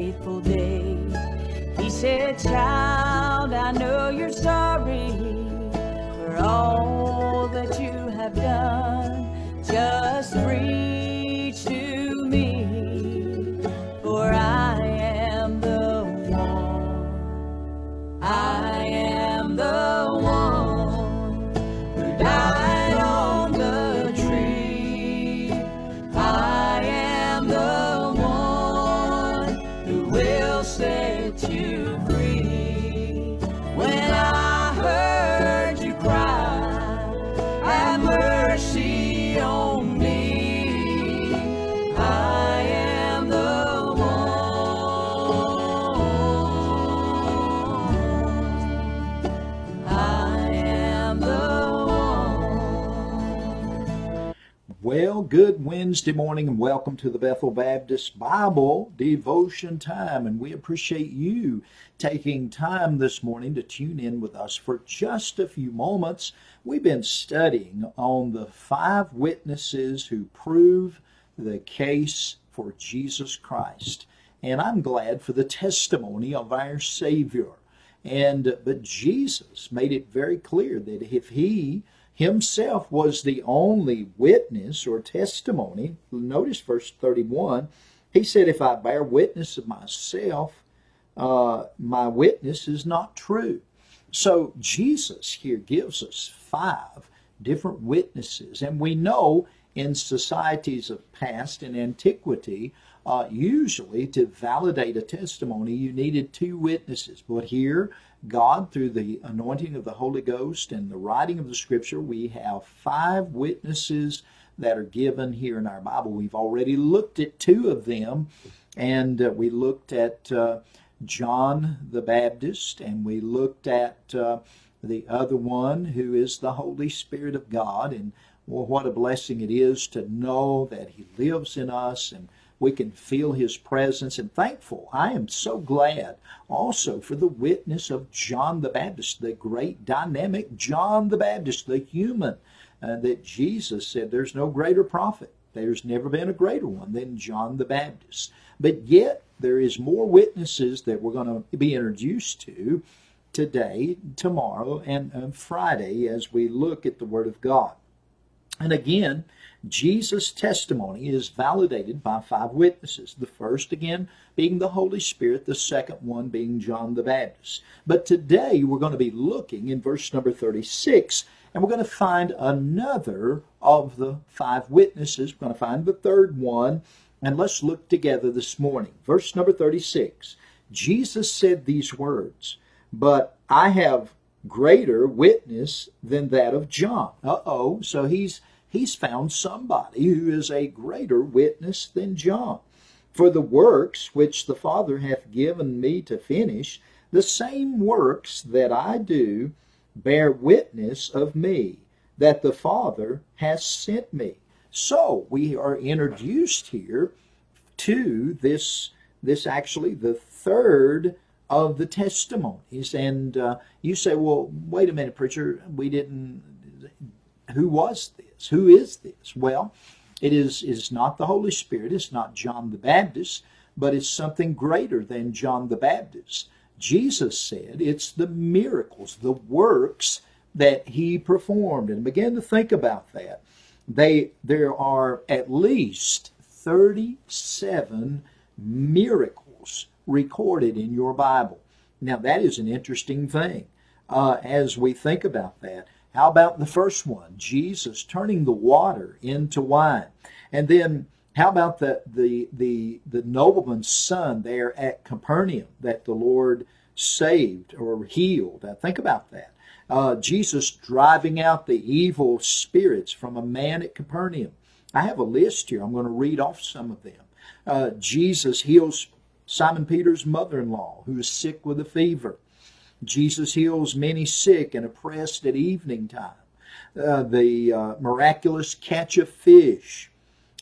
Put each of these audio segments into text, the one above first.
faithful day. He said, Child, I know Well, good Wednesday morning and welcome to the Bethel Baptist Bible Devotion Time. And we appreciate you taking time this morning to tune in with us for just a few moments. We've been studying on the five witnesses who prove the case for Jesus Christ. And I'm glad for the testimony of our Savior. And but Jesus made it very clear that if he himself was the only witness or testimony, notice verse 31, he said, If I bear witness of myself, uh, my witness is not true. So Jesus here gives us five different witnesses, and we know in societies of past and antiquity, uh, usually to validate a testimony, you needed two witnesses. But here, God, through the anointing of the Holy Ghost and the writing of the Scripture, we have five witnesses that are given here in our Bible. We've already looked at two of them, and uh, we looked at uh, John the Baptist, and we looked at uh, the other one who is the Holy Spirit of God. And well, what a blessing it is to know that He lives in us and we can feel His presence and thankful. I am so glad also for the witness of John the Baptist, the great dynamic John the Baptist, the human, uh, that Jesus said there's no greater prophet. There's never been a greater one than John the Baptist. But yet, there is more witnesses that we're going to be introduced to today, tomorrow, and, and Friday as we look at the Word of God. And again, Jesus' testimony is validated by five witnesses. The first, again, being the Holy Spirit, the second one being John the Baptist. But today we're going to be looking in verse number 36, and we're going to find another of the five witnesses. We're going to find the third one, and let's look together this morning. Verse number 36 Jesus said these words, But I have greater witness than that of John. Uh oh, so he's he's found somebody who is a greater witness than John. For the works which the Father hath given me to finish, the same works that I do bear witness of me, that the Father has sent me. So we are introduced here to this, this actually the third of the testimonies. And uh, you say, well, wait a minute, preacher, we didn't, who was this? Who is this? Well, it is, it is not the Holy Spirit, it's not John the Baptist, but it's something greater than John the Baptist. Jesus said it's the miracles, the works that he performed. And begin to think about that. They, there are at least 37 miracles recorded in your Bible. Now, that is an interesting thing uh, as we think about that. How about the first one? Jesus turning the water into wine. And then how about the, the, the, the nobleman's son there at Capernaum that the Lord saved or healed? Now, think about that. Uh, Jesus driving out the evil spirits from a man at Capernaum. I have a list here. I'm going to read off some of them. Uh, Jesus heals Simon Peter's mother in law, who is sick with a fever. Jesus heals many sick and oppressed at evening time. Uh, the uh, miraculous catch of fish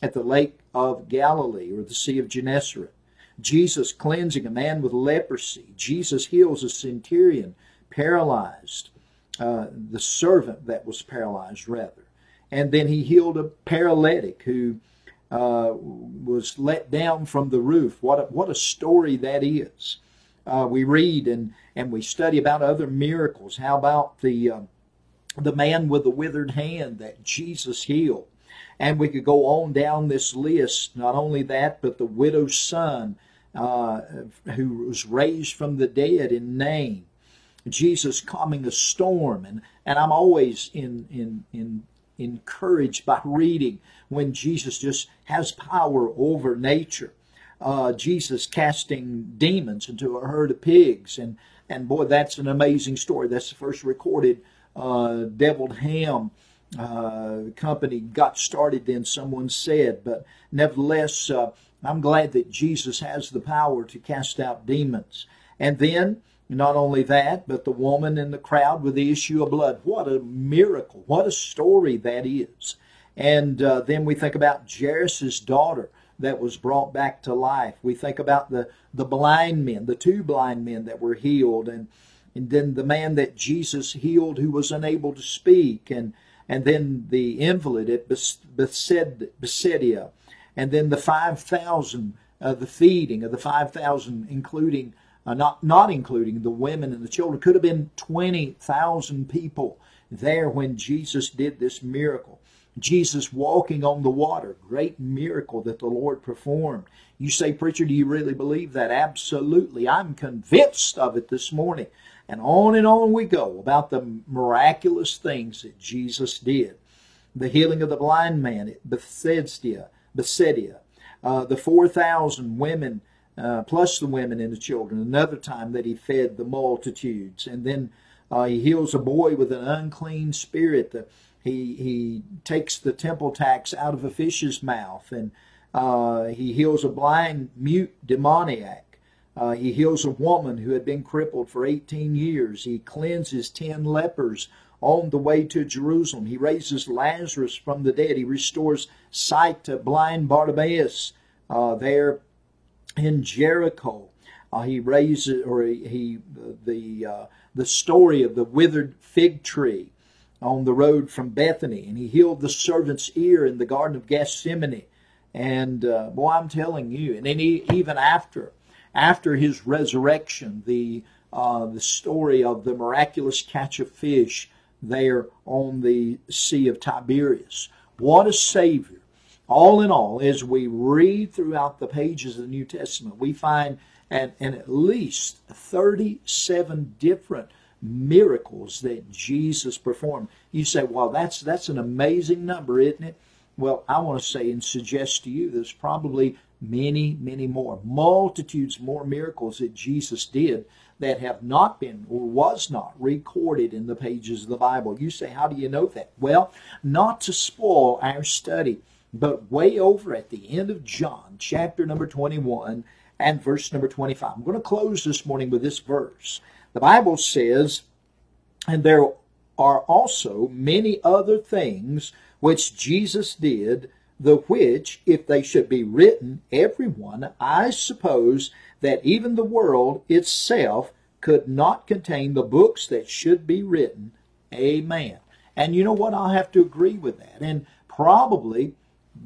at the lake of Galilee or the Sea of Gennesaret. Jesus cleansing a man with leprosy. Jesus heals a centurion paralyzed, uh, the servant that was paralyzed, rather. And then he healed a paralytic who uh, was let down from the roof. What a, what a story that is. Uh, we read and, and we study about other miracles. How about the, uh, the man with the withered hand that Jesus healed? And we could go on down this list. Not only that, but the widow's son uh, who was raised from the dead in Nain. Jesus calming a storm. And, and I'm always in, in, in encouraged by reading when Jesus just has power over nature. Uh, Jesus casting demons into a herd of pigs, and and boy, that's an amazing story. That's the first recorded uh, deviled ham uh, company got started. Then someone said, but nevertheless, uh, I'm glad that Jesus has the power to cast out demons. And then not only that, but the woman in the crowd with the issue of blood. What a miracle. What a story that is. And uh, then we think about Jairus' daughter that was brought back to life. We think about the, the blind men, the two blind men that were healed, and, and then the man that Jesus healed who was unable to speak, and, and then the invalid at Bethsaida, and then the 5,000, uh, the feeding of the 5,000, including uh, not not including the women and the children. Could have been twenty thousand people there when Jesus did this miracle. Jesus walking on the water, great miracle that the Lord performed. You say, preacher, do you really believe that? Absolutely. I'm convinced of it this morning. And on and on we go about the miraculous things that Jesus did. The healing of the blind man at Bethesda, Bethsaida, uh, the 4,000 women uh, plus the women and the children. Another time that he fed the multitudes. And then uh, he heals a boy with an unclean spirit. The, he, he takes the temple tax out of a fish's mouth. And uh, he heals a blind, mute demoniac. Uh, he heals a woman who had been crippled for 18 years. He cleanses 10 lepers on the way to Jerusalem. He raises Lazarus from the dead. He restores sight to blind Bartimaeus uh, there in Jericho. Uh, he raises, or he, he the uh, the story of the withered fig tree on the road from Bethany, and he healed the servant's ear in the Garden of Gethsemane. And uh, boy, I'm telling you, and then he, even after after his resurrection, the uh, the story of the miraculous catch of fish there on the Sea of Tiberias. What a Savior! all in all, as we read throughout the pages of the New Testament, we find and, and at least 37 different miracles that Jesus performed. You say, well, that's that's an amazing number, isn't it? Well, I want to say and suggest to you there's probably many, many more, multitudes more miracles that Jesus did that have not been or was not recorded in the pages of the Bible. You say, how do you know that? Well, not to spoil our study but way over at the end of John, chapter number 21 and verse number 25. I'm going to close this morning with this verse. The Bible says, And there are also many other things which Jesus did, the which, if they should be written, every one, I suppose that even the world itself could not contain the books that should be written. Amen. And you know what? I'll have to agree with that. And probably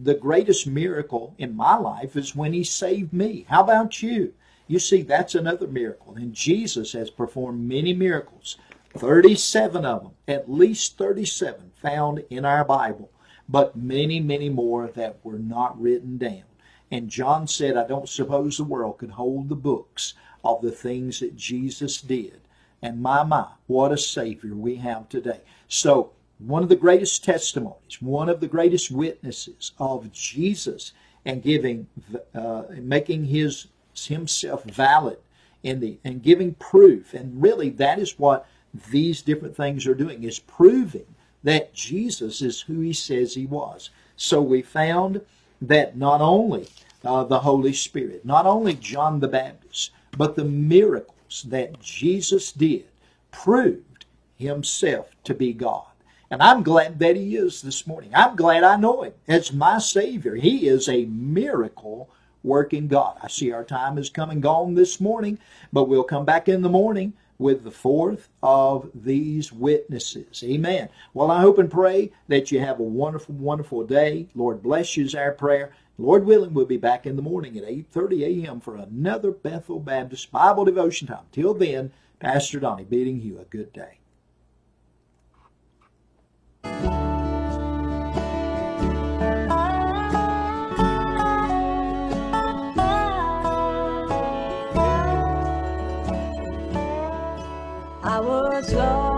the greatest miracle in my life is when he saved me. How about you? You see, that's another miracle. And Jesus has performed many miracles, 37 of them, at least 37 found in our Bible, but many, many more that were not written down. And John said, I don't suppose the world could hold the books of the things that Jesus did. And my, my, what a Savior we have today. So one of the greatest testimonies, one of the greatest witnesses of Jesus and giving, uh, making his himself valid in the and giving proof. And really, that is what these different things are doing: is proving that Jesus is who he says he was. So we found that not only uh, the Holy Spirit, not only John the Baptist, but the miracles that Jesus did proved himself to be God. And I'm glad that He is this morning. I'm glad I know Him as my Savior. He is a miracle working God. I see our time is come and gone this morning, but we'll come back in the morning with the fourth of these witnesses. Amen. Well, I hope and pray that you have a wonderful, wonderful day. Lord bless you is our prayer. Lord willing, we'll be back in the morning at 8.30 a.m. for another Bethel Baptist Bible devotion time. Till then, Pastor Donnie bidding you a good day. Was